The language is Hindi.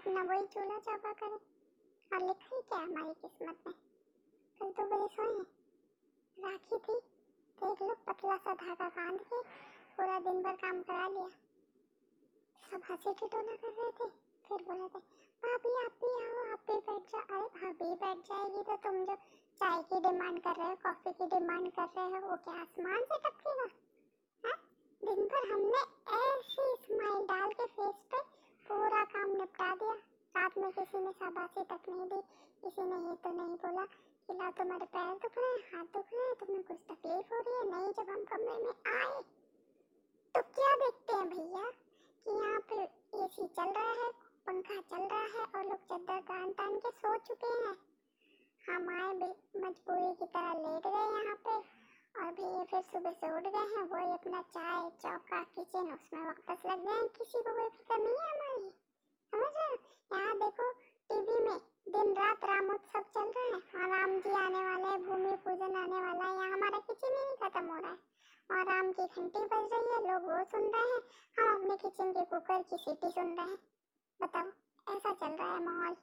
अपना वही चूल्हा चापा करें। और लिखा ही क्या हमारी किस्मत में? कल दो बजे सोए हैं। राखी थी तो एक लोग पतला सा धागा बाँध के पूरा दिन भर काम करा लिया। सब हँसी ठिठोला कर रहे थे। फिर बोले थे, भाभी, आप भी आओ, आप भी बैठ जाओ। अरे, भाभी बैठ जाएगी तो तुम जो चाय की डिमांड कर रहे हो, कॉफ़ी की डिमांड कर रहे हो, वो क्या आसमान से टपकेगा हाँ? दिन भर हमने ऐसी स्माइल डाल के फेस पे पूरा काम निपटा दिया रात में किसी ने शाबाशी तक नहीं दी, किसी ने ये तो नहीं बोला कि ला तुम्हारे पैर दुख रहे हैं हाथ दुख रहे हैं तुम्हें कुछ तकलीफ़ हो रही है? नहीं, जब हम कमरे में आए तो क्या देखते हैं भैया कि यहाँ पे एसी चल रहा है, पंखा चल रहा है और लोग चद्दर तान तान के सो चुके हैं। हम आए मजबूरी की तरह लेट गए यहाँ पे और भैया फिर सुबह से उठ गए हैं। वही अपना चाय, चौका किचन उसमें वापस लग गए हैं। किसी को कोई फ़िक्र नहीं है हमारी? राम जी आने वाले हैं, भूमि पूजन आने वाला है, यहाँ हमारा किचन ही नहीं खत्म हो रहा है। और राम की घंटी बज रही है, लोग वो सुन रहे हैं। हम अपने किचन के कुकर की सीटी सुन रहे हैं। बताओ, ऐसा चल रहा है माहौल।